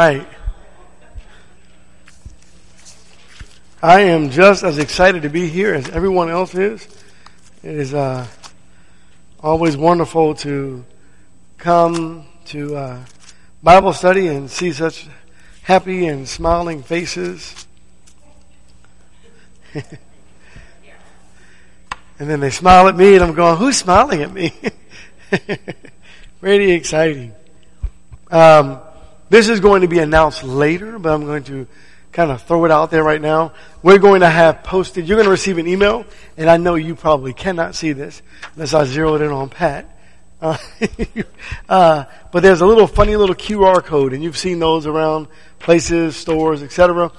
right. I am just as excited to be here as everyone else is. It is uh, always wonderful to come to uh, Bible study and see such happy and smiling faces. and then they smile at me, and I'm going, "Who's smiling at me?" Really exciting. Um, this is going to be announced later, but I'm going to kind of throw it out there right now. We're going to have posted, you're going to receive an email, and I know you probably cannot see this unless I zeroed in on Pat. Uh, uh, but there's a little funny little QR code, and you've seen those around places, stores, etc.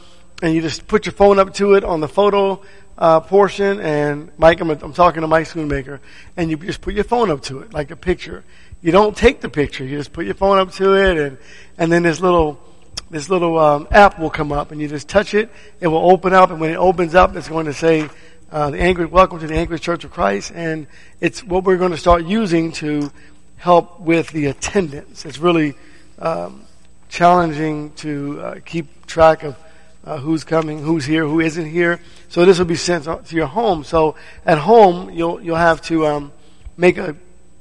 And you just put your phone up to it on the photo uh, portion, and Mike, I'm, I'm talking to Mike Schoonmaker, and you just put your phone up to it, like a picture. You don't take the picture. You just put your phone up to it, and and then this little this little um, app will come up, and you just touch it. It will open up, and when it opens up, it's going to say uh, the Anchorage, welcome to the Anchorage Church of Christ, and it's what we're going to start using to help with the attendance. It's really um, challenging to uh, keep track of uh, who's coming, who's here, who isn't here. So this will be sent to your home. So at home, you'll you'll have to um, make a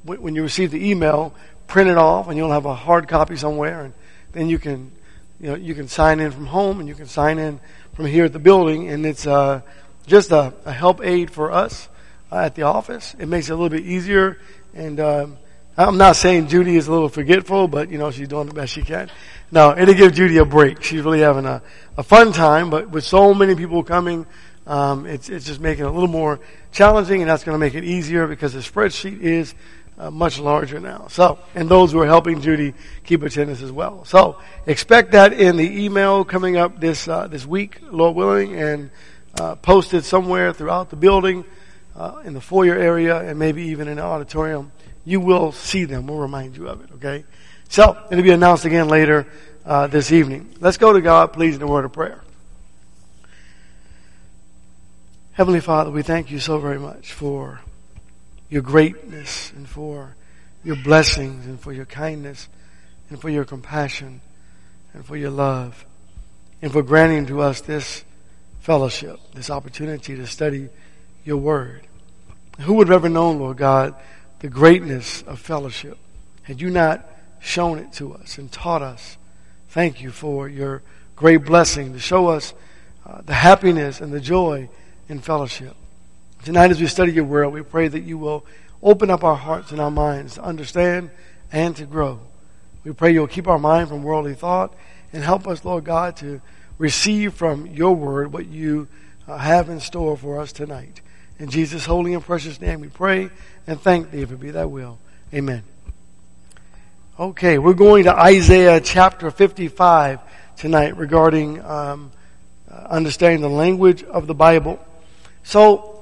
when you receive the email, print it off, and you'll have a hard copy somewhere, and then you can you know you can sign in from home, and you can sign in from here at the building, and it's uh, just a, a, help aid for us uh, at the office. It makes it a little bit easier, and um, I'm not saying Judy is a little forgetful, but you know she's doing the best she can. No, it'll give Judy a break. She's really having a, a fun time, but with so many people coming, um, it's it's just making it a little more challenging, and that's going to make it easier because the spreadsheet is uh, much larger now. So, and those who are helping Judy keep attendance as well. So, expect that in the email coming up this uh, this week, Lord willing, and uh, posted somewhere throughout the building, uh, in the foyer area, and maybe even in the auditorium. You will see them. We'll remind you of it. Okay. So, it'll be announced again later uh, this evening. Let's go to God, please, in a word of prayer. Heavenly Father, we thank you so very much for your greatness and for your blessings and for your kindness and for your compassion and for your love and for granting to us this fellowship, this opportunity to study your word. Who would have ever known, Lord God, the greatness of fellowship had you not shown it to us and taught us? Thank you for your great blessing to show us uh, the happiness and the joy in fellowship. Tonight, as we study your word, we pray that you will open up our hearts and our minds to understand and to grow. We pray you'll keep our mind from worldly thought and help us, Lord God, to receive from your word what you uh, have in store for us tonight. In Jesus' holy and precious name we pray and thank thee if it be thy will. Amen. Okay, we're going to Isaiah chapter 55 tonight regarding um, uh, understanding the language of the Bible. So,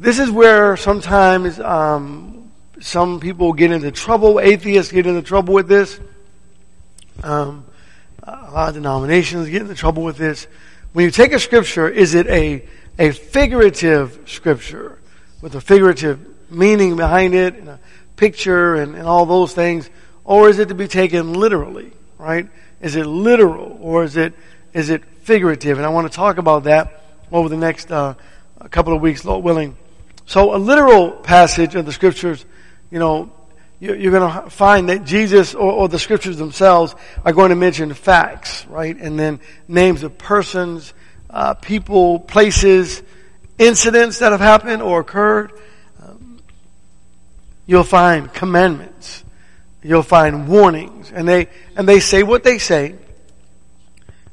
this is where sometimes um, some people get into trouble. Atheists get into trouble with this. Um, a lot of denominations get into trouble with this. When you take a scripture, is it a a figurative scripture with a figurative meaning behind it and a picture and, and all those things, or is it to be taken literally? Right? Is it literal or is it is it figurative? And I want to talk about that over the next uh, couple of weeks, Lord willing. So a literal passage of the scriptures, you know, you're going to find that Jesus or, the scriptures themselves are going to mention facts, right? And then names of persons, uh, people, places, incidents that have happened or occurred. Um, you'll find commandments. You'll find warnings. And they, and they say what they say.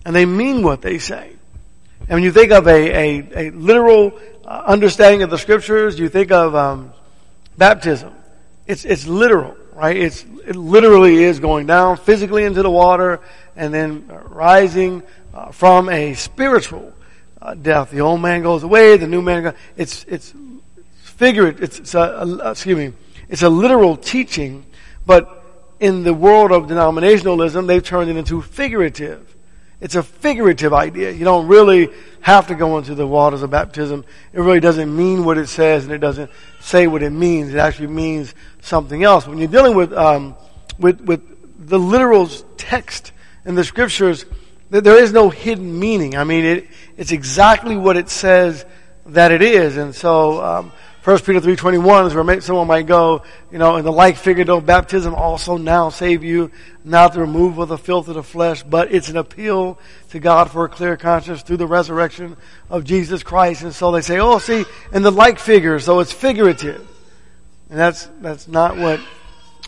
And they mean what they say. And when you think of a, a, a literal uh, understanding of the scriptures, you think of um, baptism. It's it's literal, right? It's it literally is going down physically into the water and then rising uh, from a spiritual uh, death. The old man goes away, the new man goes. It's it's figurative. It's, it's a, a, excuse me. It's a literal teaching, but in the world of denominationalism, they've turned it into figurative. It's a figurative idea. You don't really have to go into the waters of baptism. It really doesn't mean what it says and it doesn't say what it means. It actually means something else. When you're dealing with, um, with, with the literal text in the scriptures, there is no hidden meaning. I mean, it, it's exactly what it says that it is. And so, um, 1 Peter 3.21 is where someone might go, you know, in the like figure, though baptism also now save you, not the removal of the filth of the flesh, but it's an appeal to God for a clear conscience through the resurrection of Jesus Christ. And so they say, oh, see, in the like figure, so it's figurative. And that's, that's not what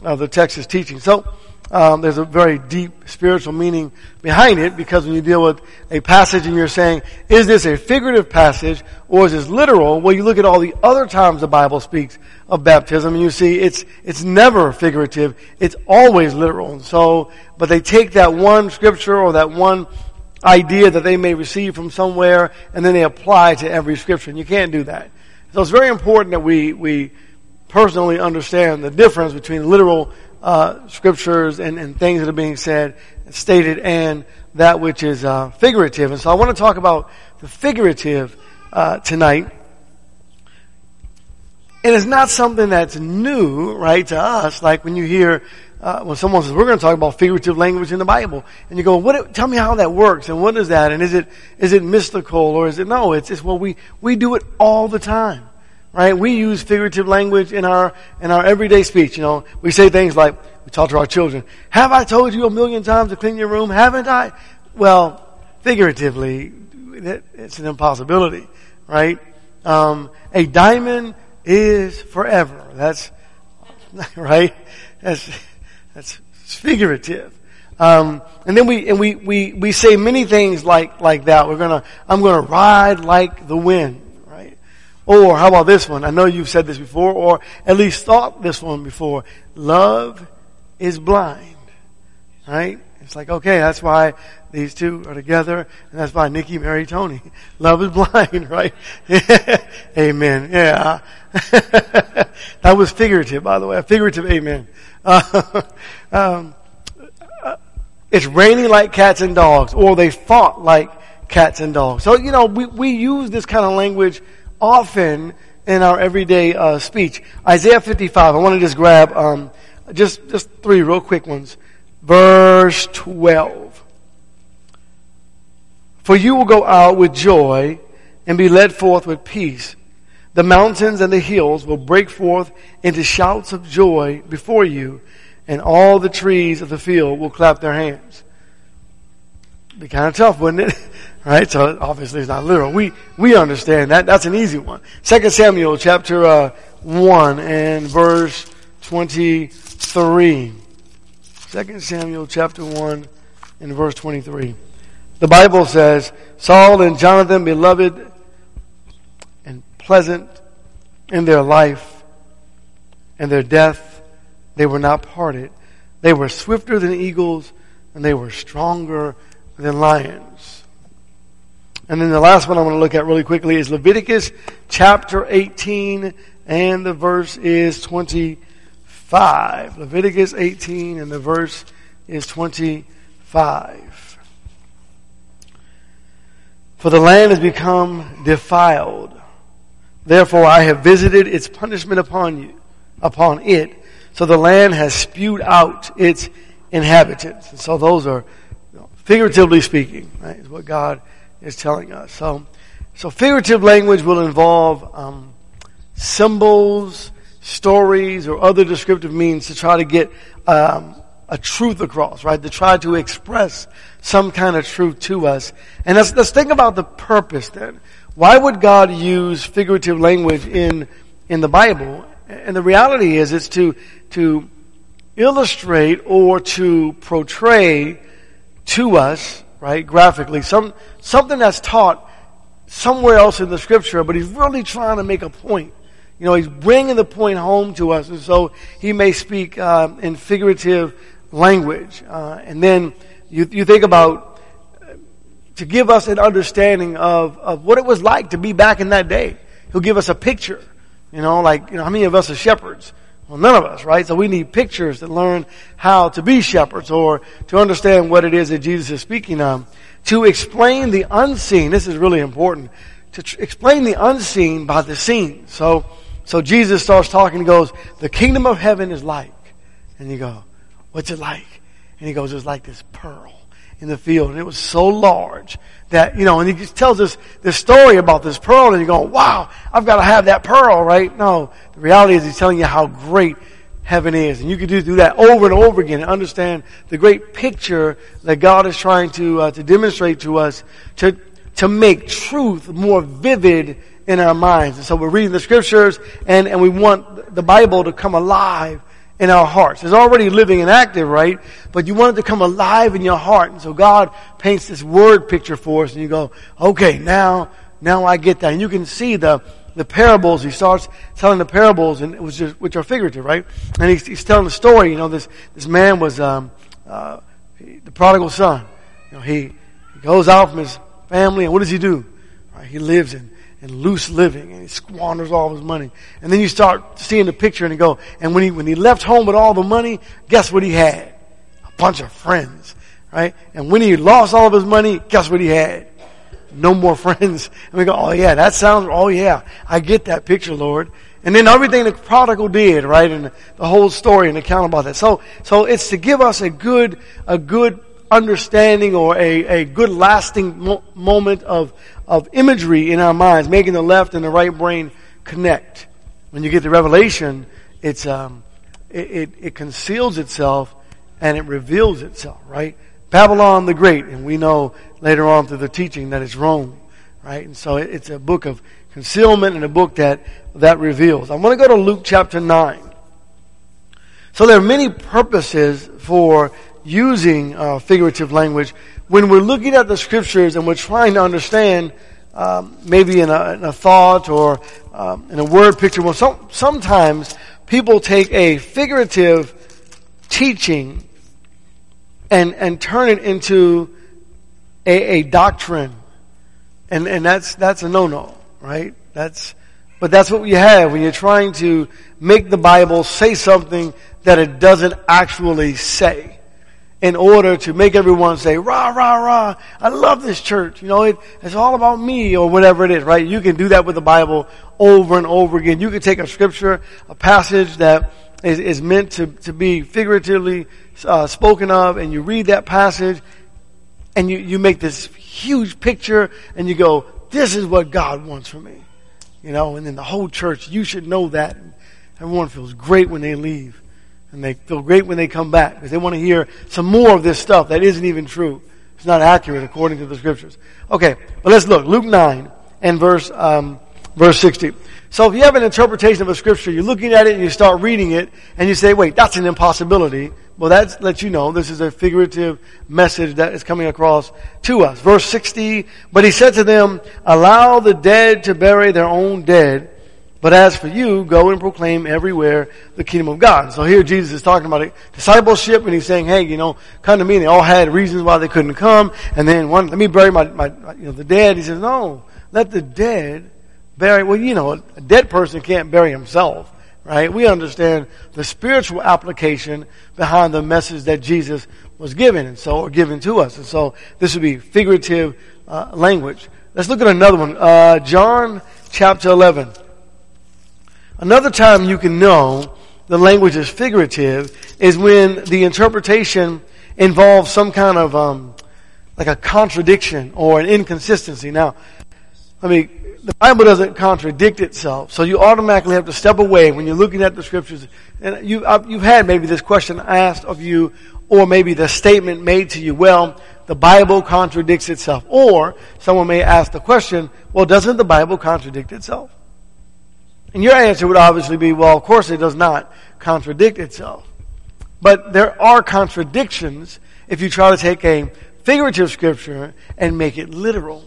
uh, the text is teaching. So, um, there's a very deep spiritual meaning behind it because when you deal with a passage and you're saying, is this a figurative passage or is this literal? Well, you look at all the other times the Bible speaks of baptism and you see it's, it's never figurative. It's always literal. And so, but they take that one scripture or that one idea that they may receive from somewhere and then they apply to every scripture. And you can't do that. So it's very important that we, we personally understand the difference between literal uh, scriptures and, and, things that are being said, stated, and that which is uh, figurative. And so I want to talk about the figurative uh, tonight. And it's not something that's new, right, to us. Like when you hear uh, when someone says we're going to talk about figurative language in the Bible, and you go, "What? Tell me how that works, and what is that, and is it is it mystical or is it no? It's it's well we we do it all the time right? We use figurative language in our, in our everyday speech. You know, we say things like, we talk to our children, have I told you a million times to clean your room? Haven't I? Well, figuratively, it's an impossibility, right? Um, a diamond is forever. That's, right? That's, that's figurative. Um, and then we and we, we we say many things like like that. We're gonna I'm gonna ride like the wind. Or how about this one? I know you've said this before, or at least thought this one before. Love is blind. Right? It's like, okay, that's why these two are together, and that's why Nikki married Tony. Love is blind, right? amen. Yeah. that was figurative, by the way. Figurative amen. Um, uh, it's raining like cats and dogs, or they fought like cats and dogs. So, you know, we, we use this kind of language often in our everyday uh, speech. Isaiah 55. I want to just grab um, just just three real quick ones. Verse 12. For you will go out with joy and be led forth with peace. The mountains and the hills will break forth into shouts of joy before you, and all the trees of the field will clap their hands. Be kind of tough, wouldn't it? Right? So obviously it's not literal. We, we understand that. That's an easy one. Second Samuel chapter, uh, 1 and verse 23. Second Samuel chapter 1 and verse 23. The Bible says, Saul and Jonathan, beloved and pleasant in their life and their death, they were not parted. They were swifter than eagles and they were stronger than lions. And then the last one I want to look at really quickly is Leviticus chapter 18 and the verse is 25. Leviticus 18 and the verse is 25. For the land has become defiled. Therefore I have visited its punishment upon you, upon it. So the land has spewed out its inhabitants. And so those are, you know, figuratively speaking, right, is what God is telling us. So, so figurative language will involve um, symbols, stories, or other descriptive means to try to get um, a truth across, right? To try to express some kind of truth to us. And let's, let's think about the purpose then. Why would God use figurative language in in the Bible? And the reality is, it's to to illustrate or to portray to us right? Graphically, some, something that's taught somewhere else in the scripture, but he's really trying to make a point. You know, he's bringing the point home to us, and so he may speak uh, in figurative language. Uh, and then you, you think about uh, to give us an understanding of, of what it was like to be back in that day. He'll give us a picture. You know, like, you know, how many of us are shepherds? Well, none of us, right? So we need pictures to learn how to be shepherds or to understand what it is that Jesus is speaking of. To explain the unseen, this is really important, to tr- explain the unseen by the seen. So, so Jesus starts talking and goes, the kingdom of heaven is like. And you go, what's it like? And he goes, it's like this pearl. In the field, and it was so large that, you know, and he just tells us this story about this pearl, and you're going, wow, I've got to have that pearl, right? No, the reality is he's telling you how great heaven is. And you can do, do that over and over again and understand the great picture that God is trying to, uh, to demonstrate to us to, to make truth more vivid in our minds. And so we're reading the scriptures and, and we want the Bible to come alive in our hearts. It's already living and active, right? But you want it to come alive in your heart. And so God paints this word picture for us and you go, okay, now, now I get that. And you can see the, the parables. He starts telling the parables and it was just, which are figurative, right? And he's, he's telling the story. You know, this, this man was, um, uh, the prodigal son. You know, he, he goes out from his family and what does he do? Right? He lives in, and loose living and he squanders all his money. And then you start seeing the picture and you go, and when he, when he left home with all the money, guess what he had? A bunch of friends, right? And when he lost all of his money, guess what he had? No more friends. And we go, oh yeah, that sounds, oh yeah, I get that picture, Lord. And then everything the prodigal did, right? And the whole story and account about that. So, so it's to give us a good, a good understanding or a, a good lasting mo- moment of, of imagery in our minds, making the left and the right brain connect. When you get the Revelation, it's, um, it, it, it conceals itself and it reveals itself, right? Babylon the Great, and we know later on through the teaching that it's Rome, right? And so it, it's a book of concealment and a book that, that reveals. I want to go to Luke chapter 9. So there are many purposes for using uh, figurative language when we're looking at the scriptures and we're trying to understand um, maybe in a, in a, thought or um, in a word picture well some, sometimes people take a figurative teaching and and turn it into a, a doctrine. And and that's that's a no-no right? That's but that's what you have when you're trying to make the bible say something that it doesn't actually say in order to make everyone say, rah, rah, rah, I love this church. You know, it, it's all about me or whatever it is, right? You can do that with the Bible over and over again. You can take a scripture, a passage that is, is meant to, to be figuratively uh, spoken of and you read that passage and you, you make this huge picture and you go, this is what God wants for me. You know, and then the whole church, you should know that. Everyone feels great when they leave. And they feel great when they come back because they want to hear some more of this stuff that isn't even true. It's not accurate according to the scriptures. Okay, but let's look. Luke 9 and verse, um, verse 60. So if you have an interpretation of a scripture, you're looking at it and you start reading it and you say, wait, that's an impossibility. Well, that lets you know this is a figurative message that is coming across to us. Verse 60, but he said to them, allow the dead to bury their own dead but as for you, go and proclaim everywhere the kingdom of God. So here Jesus is talking about discipleship and he's saying, hey, you know, come to me. And they all had reasons why they couldn't come. And then one, let me bury my, my, you know, the dead. He says, no, let the dead bury, well, you know, a dead person can't bury himself, right? We understand the spiritual application behind the message that Jesus was given and so, or given to us. And so this would be figurative uh, language. Let's look at another one. Uh, John chapter 11. Another time you can know the language is figurative is when the interpretation involves some kind of um, like a contradiction or an inconsistency. Now, I mean, the Bible doesn't contradict itself, so you automatically have to step away when you're looking at the scriptures. And you, you've had maybe this question asked of you, or maybe the statement made to you. Well, the Bible contradicts itself. Or someone may ask the question, well, doesn't the Bible contradict itself? And your answer would obviously be, well, of course it does not contradict itself. But there are contradictions if you try to take a figurative scripture and make it literal,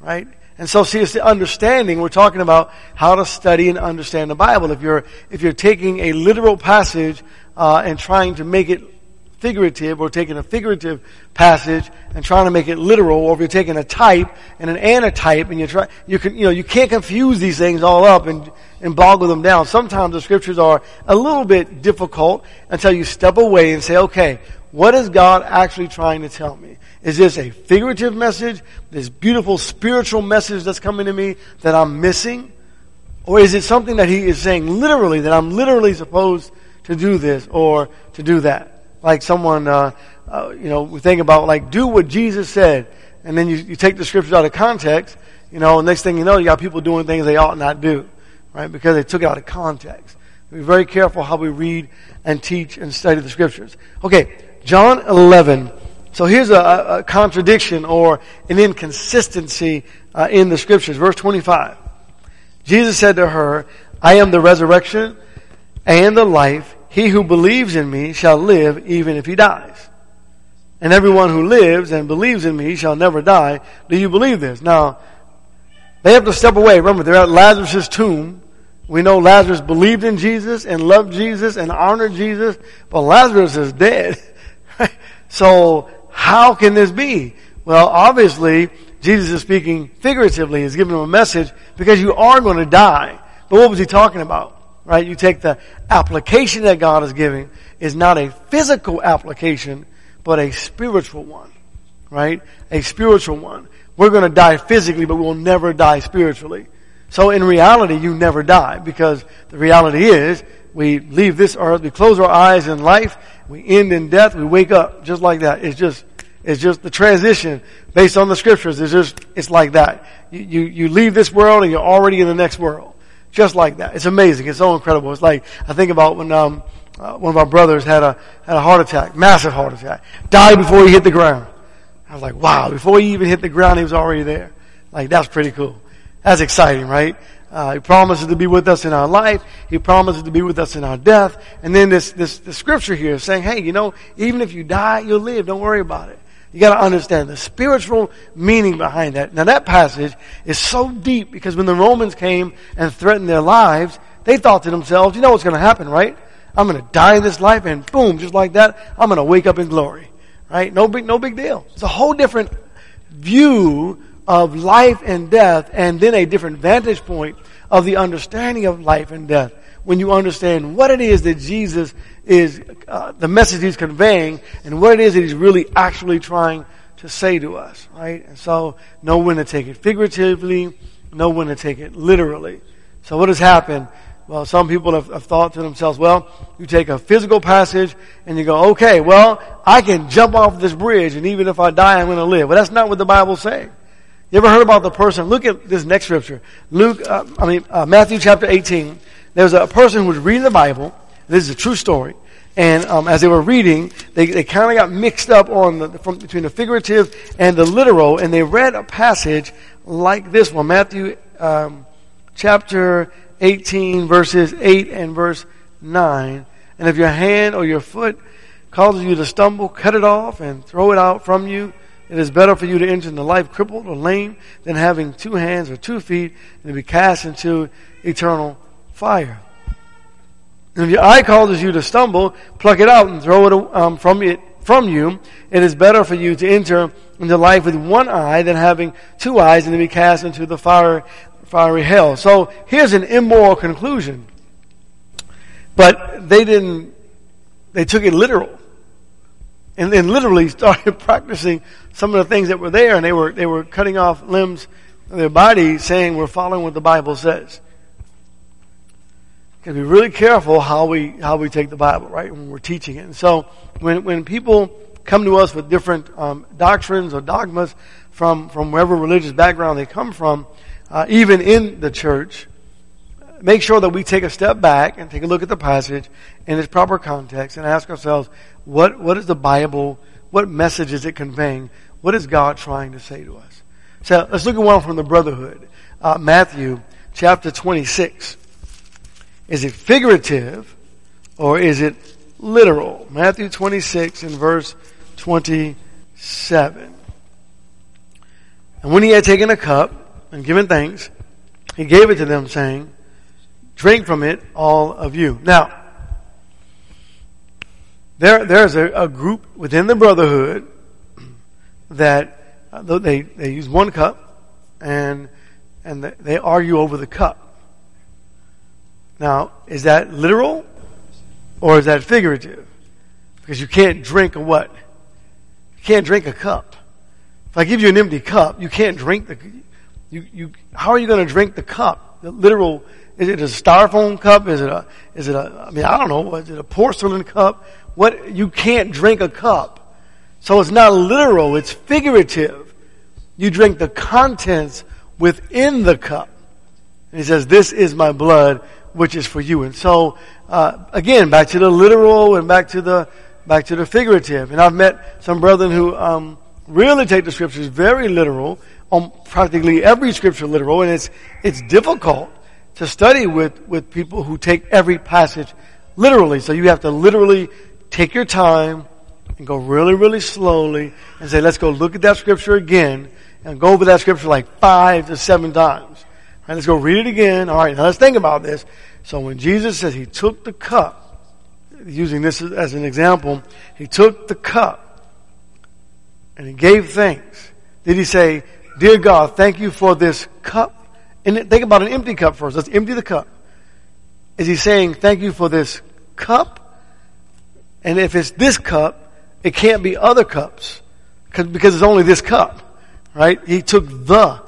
right? And so, see, it's the understanding. We're talking about how to study and understand the Bible. If you're if you're taking a literal passage uh, and trying to make it figurative or taking a figurative passage and trying to make it literal or if you're taking a type and an antitype and you try you can you know you can't confuse these things all up and and boggle them down. Sometimes the scriptures are a little bit difficult until you step away and say okay what is god actually trying to tell me? Is this a figurative message? This beautiful spiritual message that's coming to me that i'm missing? Or is it something that he is saying literally that i'm literally supposed to do this or to do that like someone, uh, uh, you know, we think about like do what Jesus said, and then you, you take the scriptures out of context, you know, next thing you know, you got people doing things they ought not do, right? Because they took it out of context. Be very careful how we read and teach and study the scriptures. Okay, John 11. So here's a, a contradiction or an inconsistency uh, in the scriptures. Verse 25. Jesus said to her, I am the resurrection and the life. He who believes in me shall live even if he dies. And everyone who lives and believes in me shall never die. Do you believe this? Now, they have to step away. Remember, they're at Lazarus' tomb. We know Lazarus believed in Jesus and loved Jesus and honored Jesus, but Lazarus is dead. so, how can this be? Well, obviously, Jesus is speaking figuratively. He's giving them a message because you are going to die. But what was he talking about? Right? You take the application that God is giving is not a physical application, but a spiritual one. Right? A spiritual one. We're going to die physically, but we'll never die spiritually. So in reality, you never die because the reality is we leave this earth, we close our eyes in life, we end in death, we wake up just like that. It's just, it's just the transition based on the scriptures. It's just, it's like that. You, you, you leave this world and you're already in the next world. Just like that. It's amazing. It's so incredible. It's like, I think about when, um, uh, one of our brothers had a, had a heart attack, massive heart attack, died before he hit the ground. I was like, wow, before he even hit the ground, he was already there. Like, that's pretty cool. That's exciting, right? Uh, he promises to be with us in our life. He promises to be with us in our death. And then this, this, the scripture here is saying, hey, you know, even if you die, you'll live. Don't worry about it. You gotta understand the spiritual meaning behind that. Now that passage is so deep because when the Romans came and threatened their lives, they thought to themselves, you know what's gonna happen, right? I'm gonna die in this life and boom, just like that, I'm gonna wake up in glory. Right? No big, no big deal. It's a whole different view of life and death and then a different vantage point of the understanding of life and death when you understand what it is that Jesus is, uh, the message he's conveying and what it is that he's really actually trying to say to us, right? And so know when to take it figuratively, know when to take it literally. So what has happened? Well, some people have, have, thought to themselves, well, you take a physical passage and you go, okay, well, I can jump off this bridge and even if I die, I'm going to live. Well, that's not what the Bible's saying. You ever heard about the person? Look at this next scripture. Luke, uh, I mean, uh, Matthew chapter 18. There's a person who was reading the Bible. This is a true story. And um, as they were reading, they, they kind of got mixed up on the, from, between the figurative and the literal, and they read a passage like this one, Matthew um, chapter 18, verses 8 and verse 9. And if your hand or your foot causes you to stumble, cut it off and throw it out from you. It is better for you to enter into life crippled or lame than having two hands or two feet and to be cast into eternal fire. And if your eye causes you to stumble, pluck it out and throw it um, from it from you. It is better for you to enter into life with one eye than having two eyes and to be cast into the fire, fiery hell. So here's an immoral conclusion. But they didn't, they took it literal and then literally started practicing some of the things that were there and they were, they were cutting off limbs of their body saying we're following what the Bible says. Got to be really careful how we, how we take the Bible, right, when we're teaching it. And so when, when people come to us with different um, doctrines or dogmas from, from wherever religious background they come from, uh, even in the church, make sure that we take a step back and take a look at the passage in its proper context and ask ourselves, what, what is the Bible, what message is it conveying? What is God trying to say to us? So let's look at one from the Brotherhood. Uh, Matthew chapter 26. Is it figurative or is it literal? Matthew 26 and verse 27. And when he had taken a cup and given thanks, he gave it to them saying, Drink from it, all of you. Now, there, there's a, a group within the brotherhood that uh, they, they use one cup and, and they argue over the cup. Now, is that literal or is that figurative? Because you can't drink a what? You can't drink a cup. If I give you an empty cup, you can't drink the, you, you, how are you going to drink the cup? The literal Is it a styrofoam cup? Is it a, is it a, I mean, I don't know. Is it a porcelain cup? What, you can't drink a cup. So it's not literal, it's figurative. You drink the contents within the cup. And he says, this is my blood, which is for you. And so, uh, again, back to the literal and back to the, back to the figurative. And I've met some brethren who, um, really take the scriptures very literal, on practically every scripture literal, and it's, it's difficult to study with, with people who take every passage literally. So you have to literally take your time and go really, really slowly and say, let's go look at that scripture again and go over that scripture like five to seven times. Right, let's go read it again. All right, now let's think about this. So when Jesus says he took the cup, using this as an example, he took the cup and he gave thanks. Did he say, Dear God, thank you for this cup? And think about an empty cup first. Let's empty the cup. Is he saying, thank you for this cup? And if it's this cup, it can't be other cups. Because it's only this cup. Right? He took the,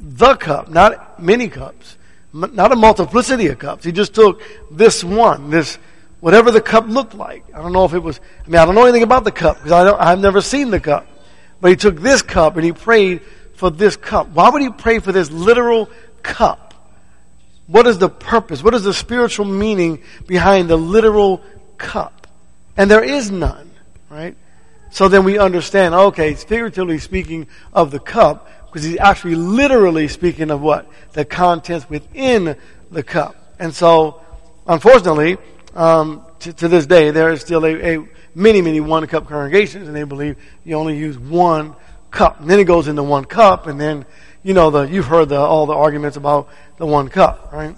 the cup, not many cups. Not a multiplicity of cups. He just took this one, this, whatever the cup looked like. I don't know if it was, I mean, I don't know anything about the cup because I don't, I've never seen the cup. But he took this cup and he prayed for this cup. Why would he pray for this literal cup? What is the purpose? What is the spiritual meaning behind the literal cup? And there is none, right? So then we understand, okay, figuratively speaking of the cup, because he's actually literally speaking of what? The contents within the cup. And so, unfortunately, um, to, to, this day, there is still a, a many, many one cup congregations, and they believe you only use one cup. And then it goes into one cup, and then you know the you've heard the, all the arguments about the one cup, right?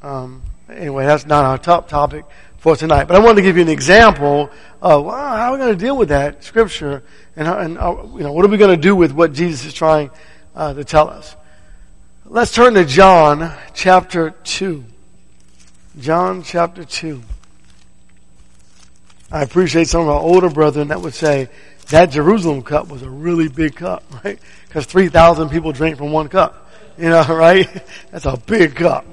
Um, anyway, that's not our top topic for tonight. But I wanted to give you an example of well, how are we going to deal with that scripture, and, and uh, you know what are we going to do with what Jesus is trying uh, to tell us. Let's turn to John chapter two. John chapter 2. I appreciate some of our older brethren that would say that Jerusalem cup was a really big cup, right? Because 3,000 people drink from one cup. You know, right? That's a big cup.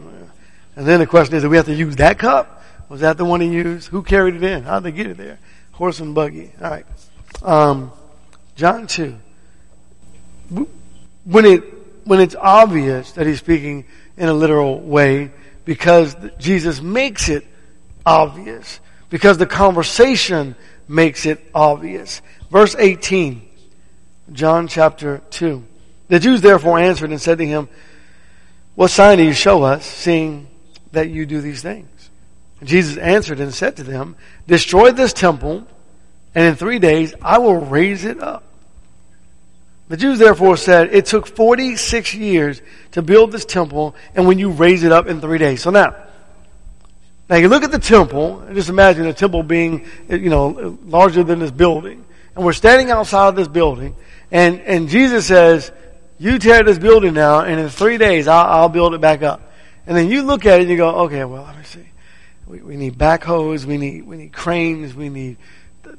And then the question is, do we have to use that cup? Was that the one he used? Who carried it in? How did they get it there? Horse and buggy. All right. Um, John 2. When it, when it's obvious that he's speaking in a literal way, because Jesus makes it obvious. Because the conversation makes it obvious. Verse 18, John chapter 2. The Jews therefore answered and said to him, What sign do you show us, seeing that you do these things? And Jesus answered and said to them, Destroy this temple, and in three days I will raise it up. The Jews therefore said, it took 46 years to build this temple, and when you raise it up in three days. So now, now you look at the temple, just imagine a temple being, you know, larger than this building. And we're standing outside of this building, and, and Jesus says, you tear this building down, and in three days I'll, I'll build it back up. And then you look at it and you go, okay, well, let me see. We, we need backhoes, we need, we need cranes, we need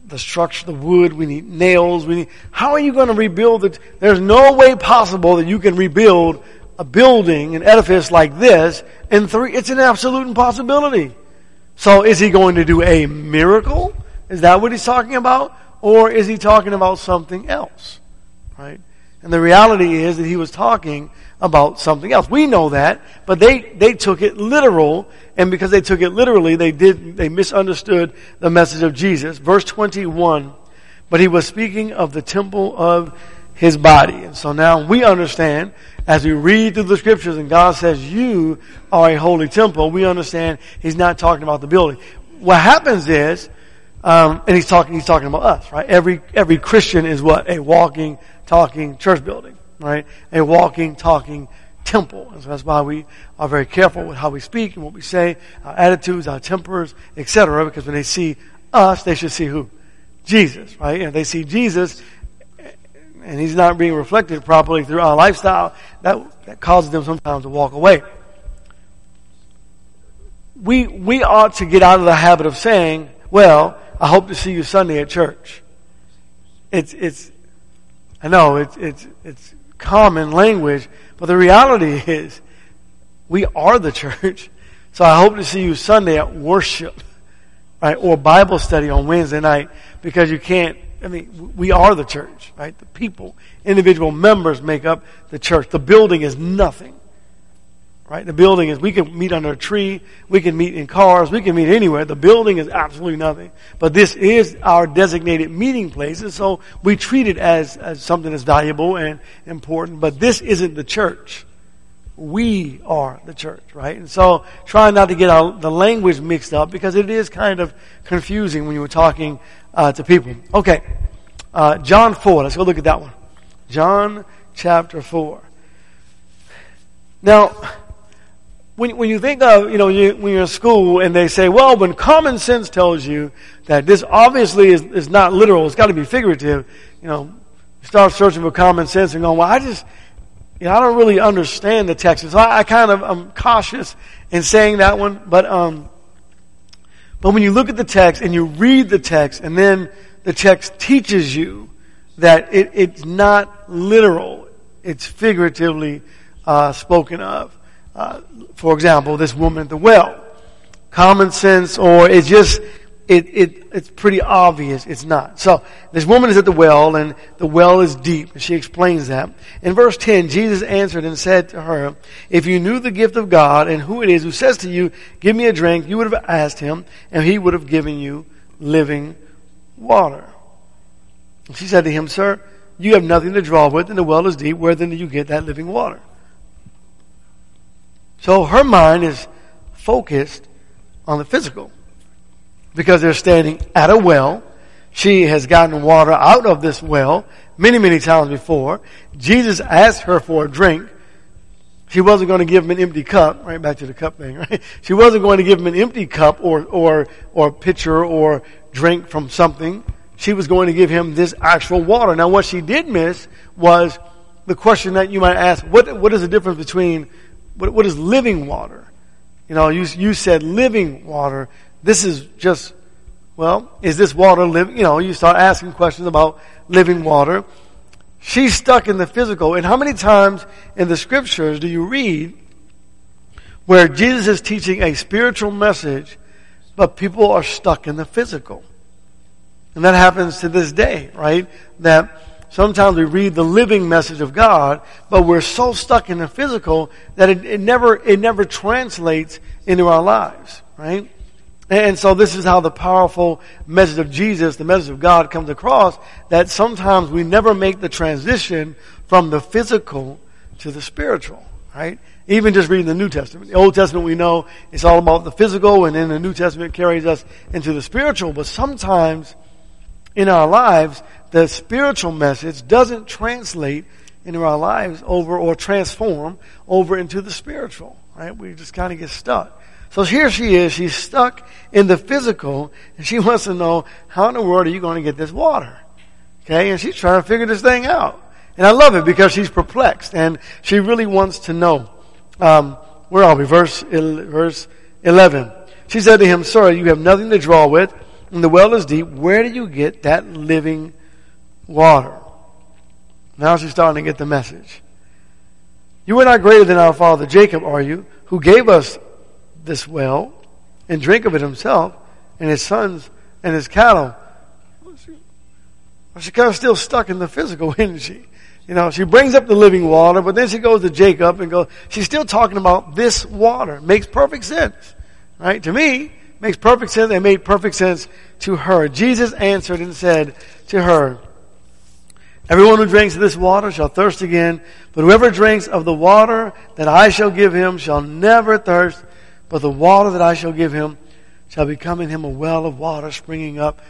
the structure, the wood, we need nails, we need, how are you going to rebuild it? There's no way possible that you can rebuild a building, an edifice like this in three, it's an absolute impossibility. So is he going to do a miracle? Is that what he's talking about? Or is he talking about something else? Right? And the reality is that he was talking about something else. We know that, but they, they took it literal, and because they took it literally, they did, they misunderstood the message of Jesus. Verse 21, but he was speaking of the temple of his body. And so now we understand, as we read through the scriptures and God says, you are a holy temple, we understand he's not talking about the building. What happens is, um, and he's talking, he's talking about us, right? Every, every Christian is what? A walking, talking church building right? A walking, talking temple. And so that's why we are very careful with how we speak and what we say, our attitudes, our tempers, etc. Because when they see us, they should see who? Jesus, right? And they see Jesus, and He's not being reflected properly through our lifestyle, that, that causes them sometimes to walk away. We, we ought to get out of the habit of saying, well, I hope to see you Sunday at church. It's, it's, I know, it's, it's, it's common language, but the reality is We are the church. So I hope to see you Sunday at worship, right? Or Bible study on Wednesday night because you can't, I mean, we are the church, right? The people, individual members make up the church. The building is nothing. Right? The building is, we can meet under a tree, we can meet in cars, we can meet anywhere. The building is absolutely nothing. But this is our designated meeting place, and so we treat it as, as something that's valuable and important, but this isn't the church. We are the church, right? And so trying not to get our, the language mixed up because it is kind of confusing when you were talking uh, to people. Okay. Uh, John 4, let's go look at that one. John chapter 4. Now, when, when you think of, you know, you, when you're in school and they say, well, when common sense tells you that this obviously is, is not literal, it's got to be figurative, you know, you start searching for common sense and going, well, I just, you know, I don't really understand the text. So I, I kind of, I'm cautious in saying that one, but, um, but when you look at the text and you read the text and then the text teaches you that it, it's not literal, it's figuratively uh, spoken of uh, for example, this woman at the well. Common sense, or it's just, it, it, it's pretty obvious it's not. So, this woman is at the well, and the well is deep, and she explains that. In verse 10, Jesus answered and said to her, If you knew the gift of God and who it is who says to you, Give me a drink, you would have asked him, and he would have given you living water. She said to him, Sir, you have nothing to draw with, and the well is deep. Where then do you get that living water? So her mind is focused on the physical because they're standing at a well. She has gotten water out of this well many, many times before. Jesus asked her for a drink. She wasn't going to give him an empty cup, right back to the cup thing, right? She wasn't going to give him an empty cup or, or, or pitcher or drink from something. She was going to give him this actual water. Now what she did miss was the question that you might ask, what, what is the difference between what, what is living water? You know, you, you said living water. This is just, well, is this water living? You know, you start asking questions about living water. She's stuck in the physical. And how many times in the scriptures do you read where Jesus is teaching a spiritual message, but people are stuck in the physical? And that happens to this day, right? That Sometimes we read the living message of God, but we're so stuck in the physical that it, it never, it never translates into our lives, right? And so this is how the powerful message of Jesus, the message of God comes across, that sometimes we never make the transition from the physical to the spiritual, right? Even just reading the New Testament. The Old Testament we know it's all about the physical and then the New Testament carries us into the spiritual, but sometimes in our lives, the spiritual message doesn't translate into our lives over or transform over into the spiritual, right? We just kind of get stuck. So here she is, she's stuck in the physical, and she wants to know, how in the world are you going to get this water? Okay, and she's trying to figure this thing out. And I love it because she's perplexed, and she really wants to know. Um, where are we? Verse, verse 11. She said to him, Sir, you have nothing to draw with, and the well is deep. Where do you get that living water. Now she's starting to get the message. You are not greater than our father Jacob, are you, who gave us this well and drank of it himself and his sons and his cattle? She's kind of still stuck in the physical, isn't she? You know, she brings up the living water, but then she goes to Jacob and goes, she's still talking about this water. Makes perfect sense. Right? To me, makes perfect sense. It made perfect sense to her. Jesus answered and said to her, Everyone who drinks this water shall thirst again, but whoever drinks of the water that I shall give him shall never thirst, but the water that I shall give him shall become in him a well of water springing up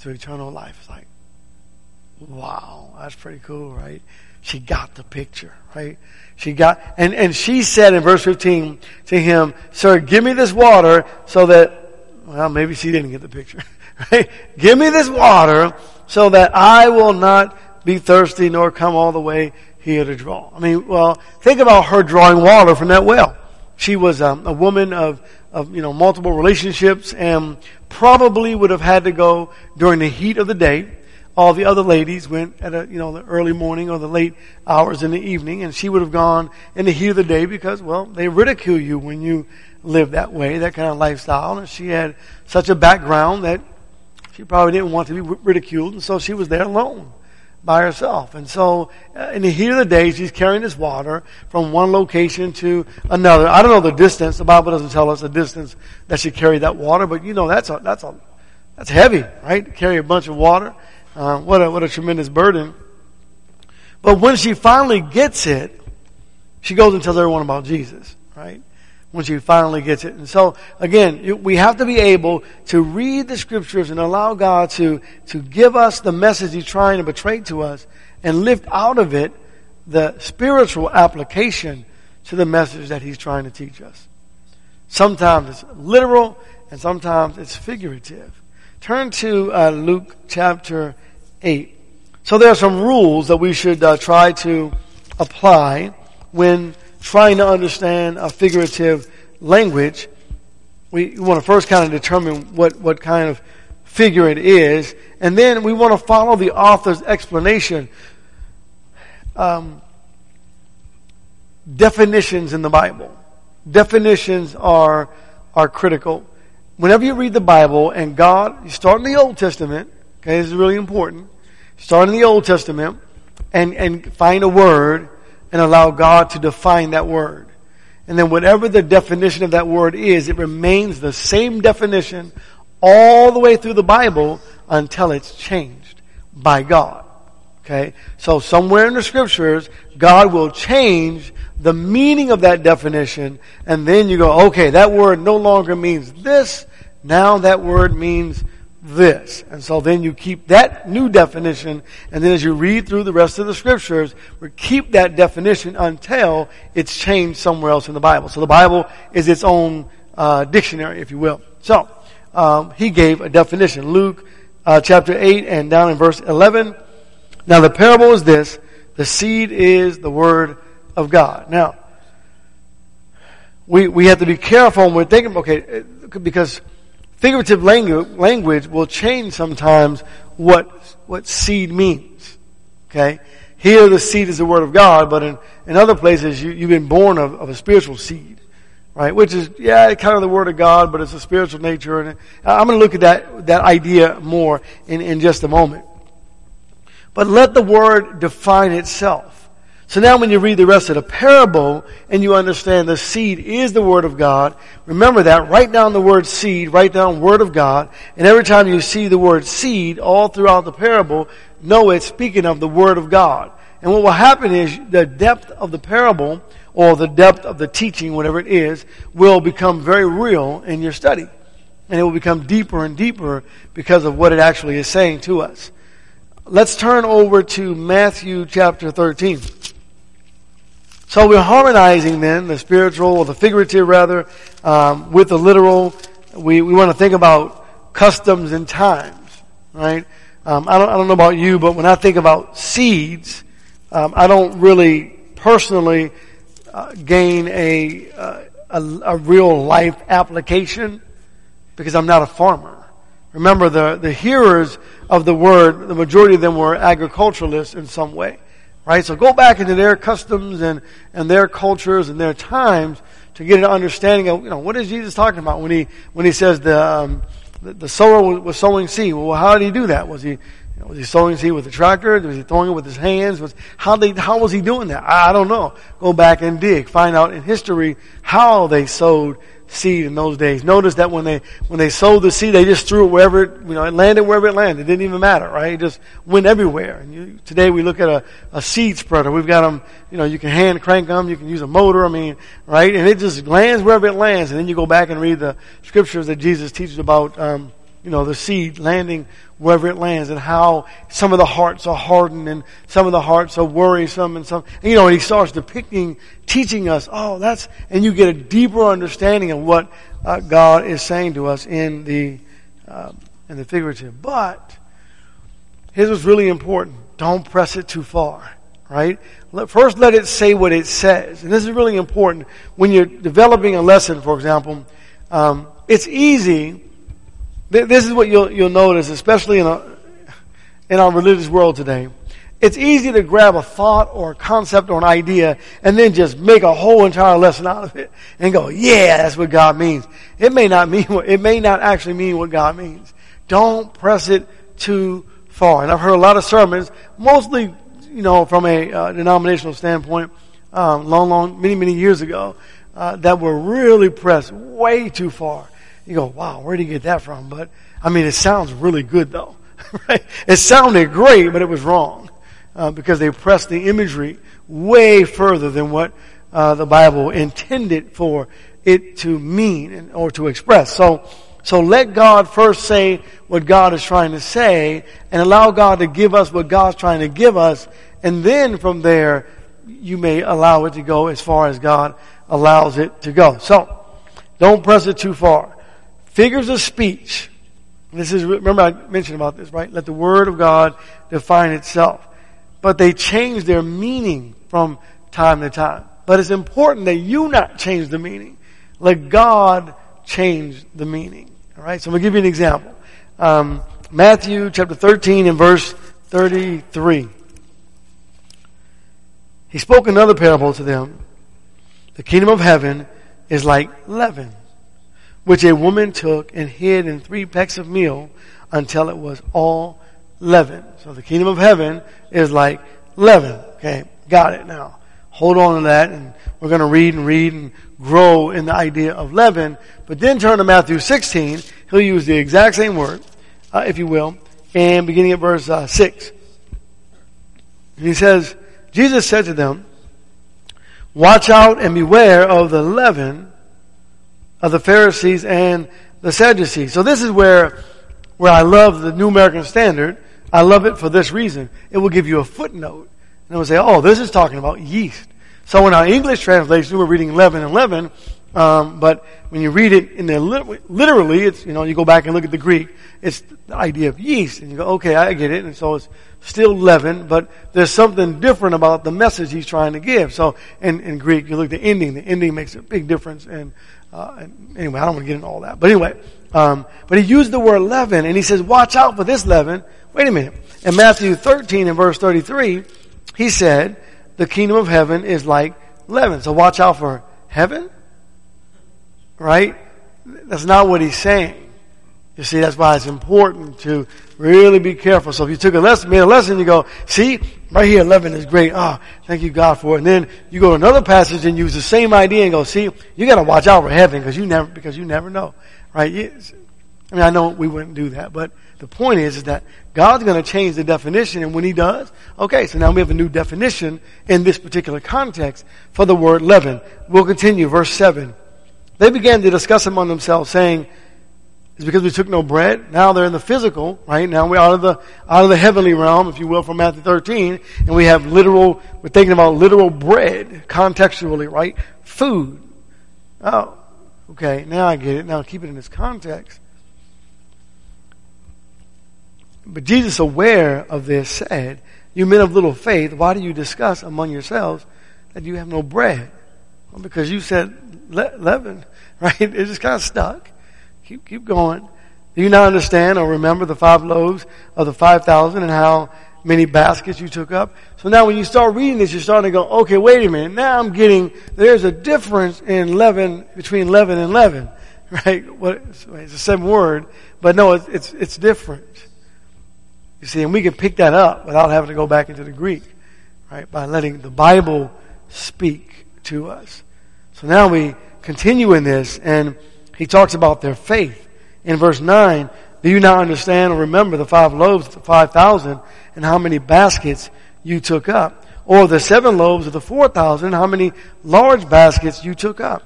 to eternal life. It's like, wow, that's pretty cool, right? She got the picture, right? She got, and, and she said in verse 15 to him, Sir, give me this water so that, well, maybe she didn't get the picture, right? Give me this water so that I will not be thirsty nor come all the way here to draw. I mean, well, think about her drawing water from that well. She was um, a woman of, of, you know, multiple relationships and probably would have had to go during the heat of the day all the other ladies went at a, you know, the early morning or the late hours in the evening, and she would have gone in the heat of the day because, well, they ridicule you when you live that way, that kind of lifestyle. And she had such a background that she probably didn't want to be ridiculed, and so she was there alone by herself. And so, uh, in the heat of the day, she's carrying this water from one location to another. I don't know the distance. The Bible doesn't tell us the distance that she carried that water, but you know that's a that's a that's heavy, right? To carry a bunch of water. Uh, what a what a tremendous burden. But when she finally gets it, she goes and tells everyone about Jesus, right? When she finally gets it. And so, again, we have to be able to read the scriptures and allow God to, to give us the message He's trying to betray to us and lift out of it the spiritual application to the message that He's trying to teach us. Sometimes it's literal and sometimes it's figurative. Turn to uh, Luke chapter 8. So there are some rules that we should uh, try to apply when trying to understand a figurative language, we want to first kind of determine what, what kind of figure it is, and then we want to follow the author's explanation. Um, definitions in the Bible. Definitions are, are critical. Whenever you read the Bible and God, you start in the Old Testament, okay, this is really important. Start in the Old Testament and, and find a word and allow God to define that word. And then whatever the definition of that word is, it remains the same definition all the way through the Bible until it's changed by God. Okay? So somewhere in the scriptures, God will change the meaning of that definition and then you go, okay, that word no longer means this. Now that word means this. And so then you keep that new definition, and then as you read through the rest of the scriptures, we keep that definition until it's changed somewhere else in the Bible. So the Bible is its own uh, dictionary, if you will. So um, he gave a definition. Luke uh, chapter 8 and down in verse 11. Now the parable is this. The seed is the word of God. Now, we, we have to be careful when we're thinking, okay, because figurative language will change sometimes what, what seed means. Okay? Here the seed is the word of God, but in, in other places you, you've been born of, of a spiritual seed. Right? Which is, yeah, kind of the word of God, but it's a spiritual nature. And I'm going to look at that, that idea more in, in just a moment. But let the word define itself. So now when you read the rest of the parable and you understand the seed is the Word of God, remember that, write down the word seed, write down Word of God, and every time you see the word seed all throughout the parable, know it's speaking of the Word of God. And what will happen is the depth of the parable or the depth of the teaching, whatever it is, will become very real in your study. And it will become deeper and deeper because of what it actually is saying to us. Let's turn over to Matthew chapter 13. So we're harmonizing then the spiritual or the figurative rather um, with the literal. We we want to think about customs and times, right? Um, I don't I don't know about you, but when I think about seeds, um, I don't really personally uh, gain a, uh, a a real life application because I'm not a farmer. Remember the the hearers of the word, the majority of them were agriculturalists in some way. Right? So go back into their customs and, and their cultures and their times to get an understanding of, you know, what is Jesus talking about when he, when he says the, um, the, the, sower was, sowing seed? Well, how did he do that? Was he, you know, was he sowing seed with a tractor? Was he throwing it with his hands? Was, how they, how was he doing that? I, I don't know. Go back and dig. Find out in history how they sowed seed in those days. Notice that when they when they sowed the seed, they just threw it wherever it, you know it landed wherever it landed. It didn't even matter, right? It just went everywhere. And you, today we look at a, a seed spreader. We've got them, you know, you can hand crank them, you can use a motor. I mean, right? And it just lands wherever it lands. And then you go back and read the scriptures that Jesus teaches about. Um, you know, the seed landing wherever it lands and how some of the hearts are hardened and some of the hearts are worrisome and some, and, you know, and he starts depicting, teaching us, oh, that's, and you get a deeper understanding of what uh, God is saying to us in the, uh, in the figurative. But, here's what's really important. Don't press it too far, right? First let it say what it says. And this is really important. When you're developing a lesson, for example, um, it's easy this is what you'll, you'll notice, especially in a, in our religious world today, it's easy to grab a thought or a concept or an idea and then just make a whole entire lesson out of it and go, yeah, that's what God means. It may not mean what, it may not actually mean what God means. Don't press it too far. And I've heard a lot of sermons, mostly, you know, from a uh, denominational standpoint, um, long, long, many, many years ago, uh, that were really pressed way too far. You go, wow, where did you get that from? But, I mean, it sounds really good though, right? It sounded great, but it was wrong uh, because they pressed the imagery way further than what uh, the Bible intended for it to mean or to express. So, so let God first say what God is trying to say and allow God to give us what God's trying to give us. And then from there, you may allow it to go as far as God allows it to go. So, don't press it too far. Figures of speech. This is, remember I mentioned about this, right? Let the Word of God define itself but they change their meaning from time to time. But it's important that you not change the meaning. Let God change the meaning. All right. So I'm gonna give you an example. Um, Matthew chapter 13 and verse 33. He spoke another parable to them. The kingdom of heaven is like leaven, which a woman took and hid in three pecks of meal until it was all leaven. So the kingdom of heaven is like leaven. Okay, got it now. Hold on to that and we're going to read and read and grow in the idea of leaven. But then turn to Matthew 16. He'll use the exact same word, uh, if you will, and beginning at verse uh, 6. he says, Jesus said to them, Watch out and beware of the leaven of the Pharisees and the Sadducees. So this is where, where I love the New American Standard I love it for this reason. It will give you a footnote. And it will say, oh, this is talking about yeast. So in our English translation, we're reading leaven and leaven. Um, but when you read it in the literally, it's you know you go back and look at the Greek. It's the idea of yeast, and you go, okay, I get it. And so it's still leaven, but there's something different about the message he's trying to give. So in, in Greek, you look at the ending. The ending makes a big difference. And, uh, anyway, I don't want to get into all that. But anyway, um, but he used the word leaven, and he says, watch out for this leaven Wait a minute. In Matthew 13 and verse 33, he said, the kingdom of heaven is like leaven. So watch out for heaven. Right? That's not what he's saying. You see, that's why it's important to really be careful. So if you took a lesson, made a lesson, you go, see, right here, leaven is great. Ah, oh, thank you God for it. And then you go to another passage and use the same idea and go, see, you gotta watch out for heaven because you never, because you never know. Right? I mean, I know we wouldn't do that, but the point is, is that God's to change the definition, and when He does, okay, so now we have a new definition in this particular context for the word leaven. We'll continue, verse 7. They began to discuss among themselves, saying, it's because we took no bread. Now they're in the physical, right? Now we're out of the, out of the heavenly realm, if you will, from Matthew 13, and we have literal, we're thinking about literal bread, contextually, right? Food. Oh, okay, now I get it. Now keep it in its context. But Jesus, aware of this, said, You men of little faith, why do you discuss among yourselves that you have no bread? Well, because you said le- leaven, right? It just kind of stuck. Keep, keep going. Do you not understand or remember the five loaves of the 5,000 and how many baskets you took up? So now when you start reading this, you're starting to go, okay, wait a minute. Now I'm getting, there's a difference in leaven, between leaven and leaven, right? What, it's the same word, but no, it's, it's, it's different. You see, and we can pick that up without having to go back into the Greek, right? By letting the Bible speak to us. So now we continue in this, and he talks about their faith. In verse 9, do you not understand or remember the five loaves of the 5,000 and how many baskets you took up? Or the seven loaves of the 4,000, how many large baskets you took up?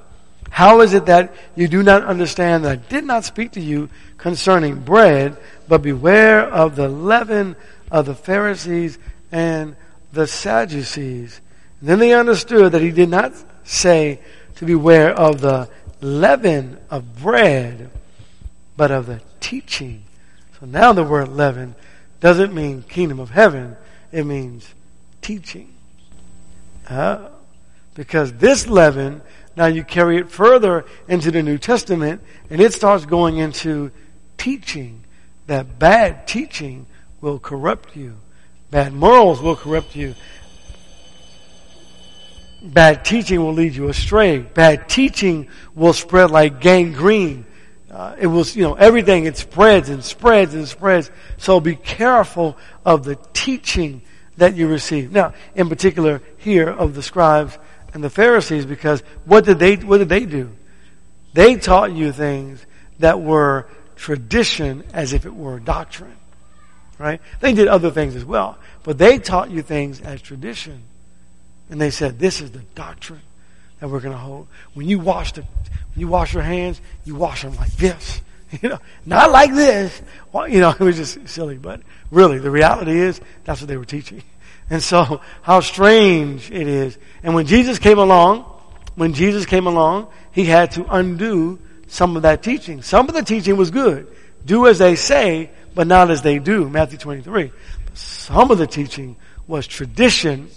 How is it that you do not understand that I did not speak to you concerning bread, but beware of the leaven of the Pharisees and the Sadducees. And then they understood that he did not say to beware of the leaven of bread, but of the teaching. So now the word leaven doesn't mean kingdom of heaven, it means teaching. Uh, because this leaven, now you carry it further into the New Testament, and it starts going into teaching that bad teaching will corrupt you. Bad morals will corrupt you. Bad teaching will lead you astray. Bad teaching will spread like gangrene. Uh, it was, you know, everything, it spreads and spreads and spreads. So be careful of the teaching that you receive. Now, in particular here of the scribes and the Pharisees, because what did they, what did they do? They taught you things that were tradition as if it were doctrine. Right? They did other things as well. But they taught you things as tradition. And they said, this is the doctrine that we're going to hold. When you wash the, when you wash your hands, you wash them like this. You know, not like this. Well, you know, it was just silly, but really, the reality is that's what they were teaching. And so, how strange it is. And when Jesus came along, when Jesus came along, he had to undo some of that teaching. Some of the teaching was good. Do as they say, but not as they do. Matthew 23. But some of the teaching was tradition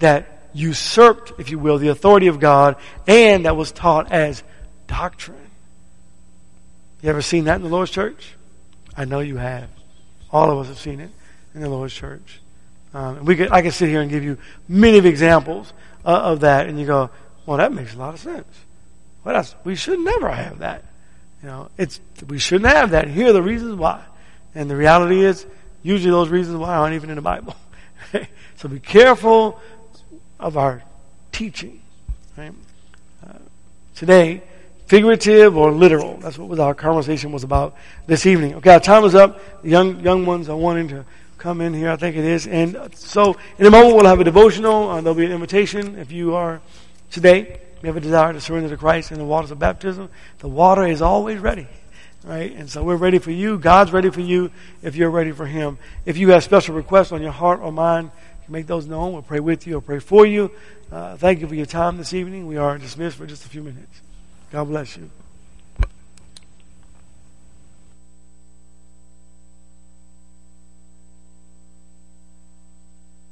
that usurped, if you will, the authority of God and that was taught as doctrine. You ever seen that in the Lord's church? I know you have. All of us have seen it in the Lord's church. Um, we could, I could sit here and give you many examples uh, of that, and you go, "Well, that makes a lot of sense." Well, that's, we should never have that. You know, it's we shouldn't have that. Here are the reasons why, and the reality is, usually those reasons why aren't even in the Bible. so be careful of our teaching. Right? Uh, today, figurative or literal. That's what our conversation was about this evening. Okay, our time is up. The young young ones are wanting to come in here. I think it is. And so, in a moment, we'll have a devotional. Uh, there'll be an invitation if you are today. You have a desire to surrender to Christ in the waters of baptism. The water is always ready. Right? And so we're ready for you. God's ready for you if you're ready for Him. If you have special requests on your heart or mind, make those known. We'll pray with you We'll pray for you. Uh, thank you for your time this evening. We are dismissed for just a few minutes. God bless you.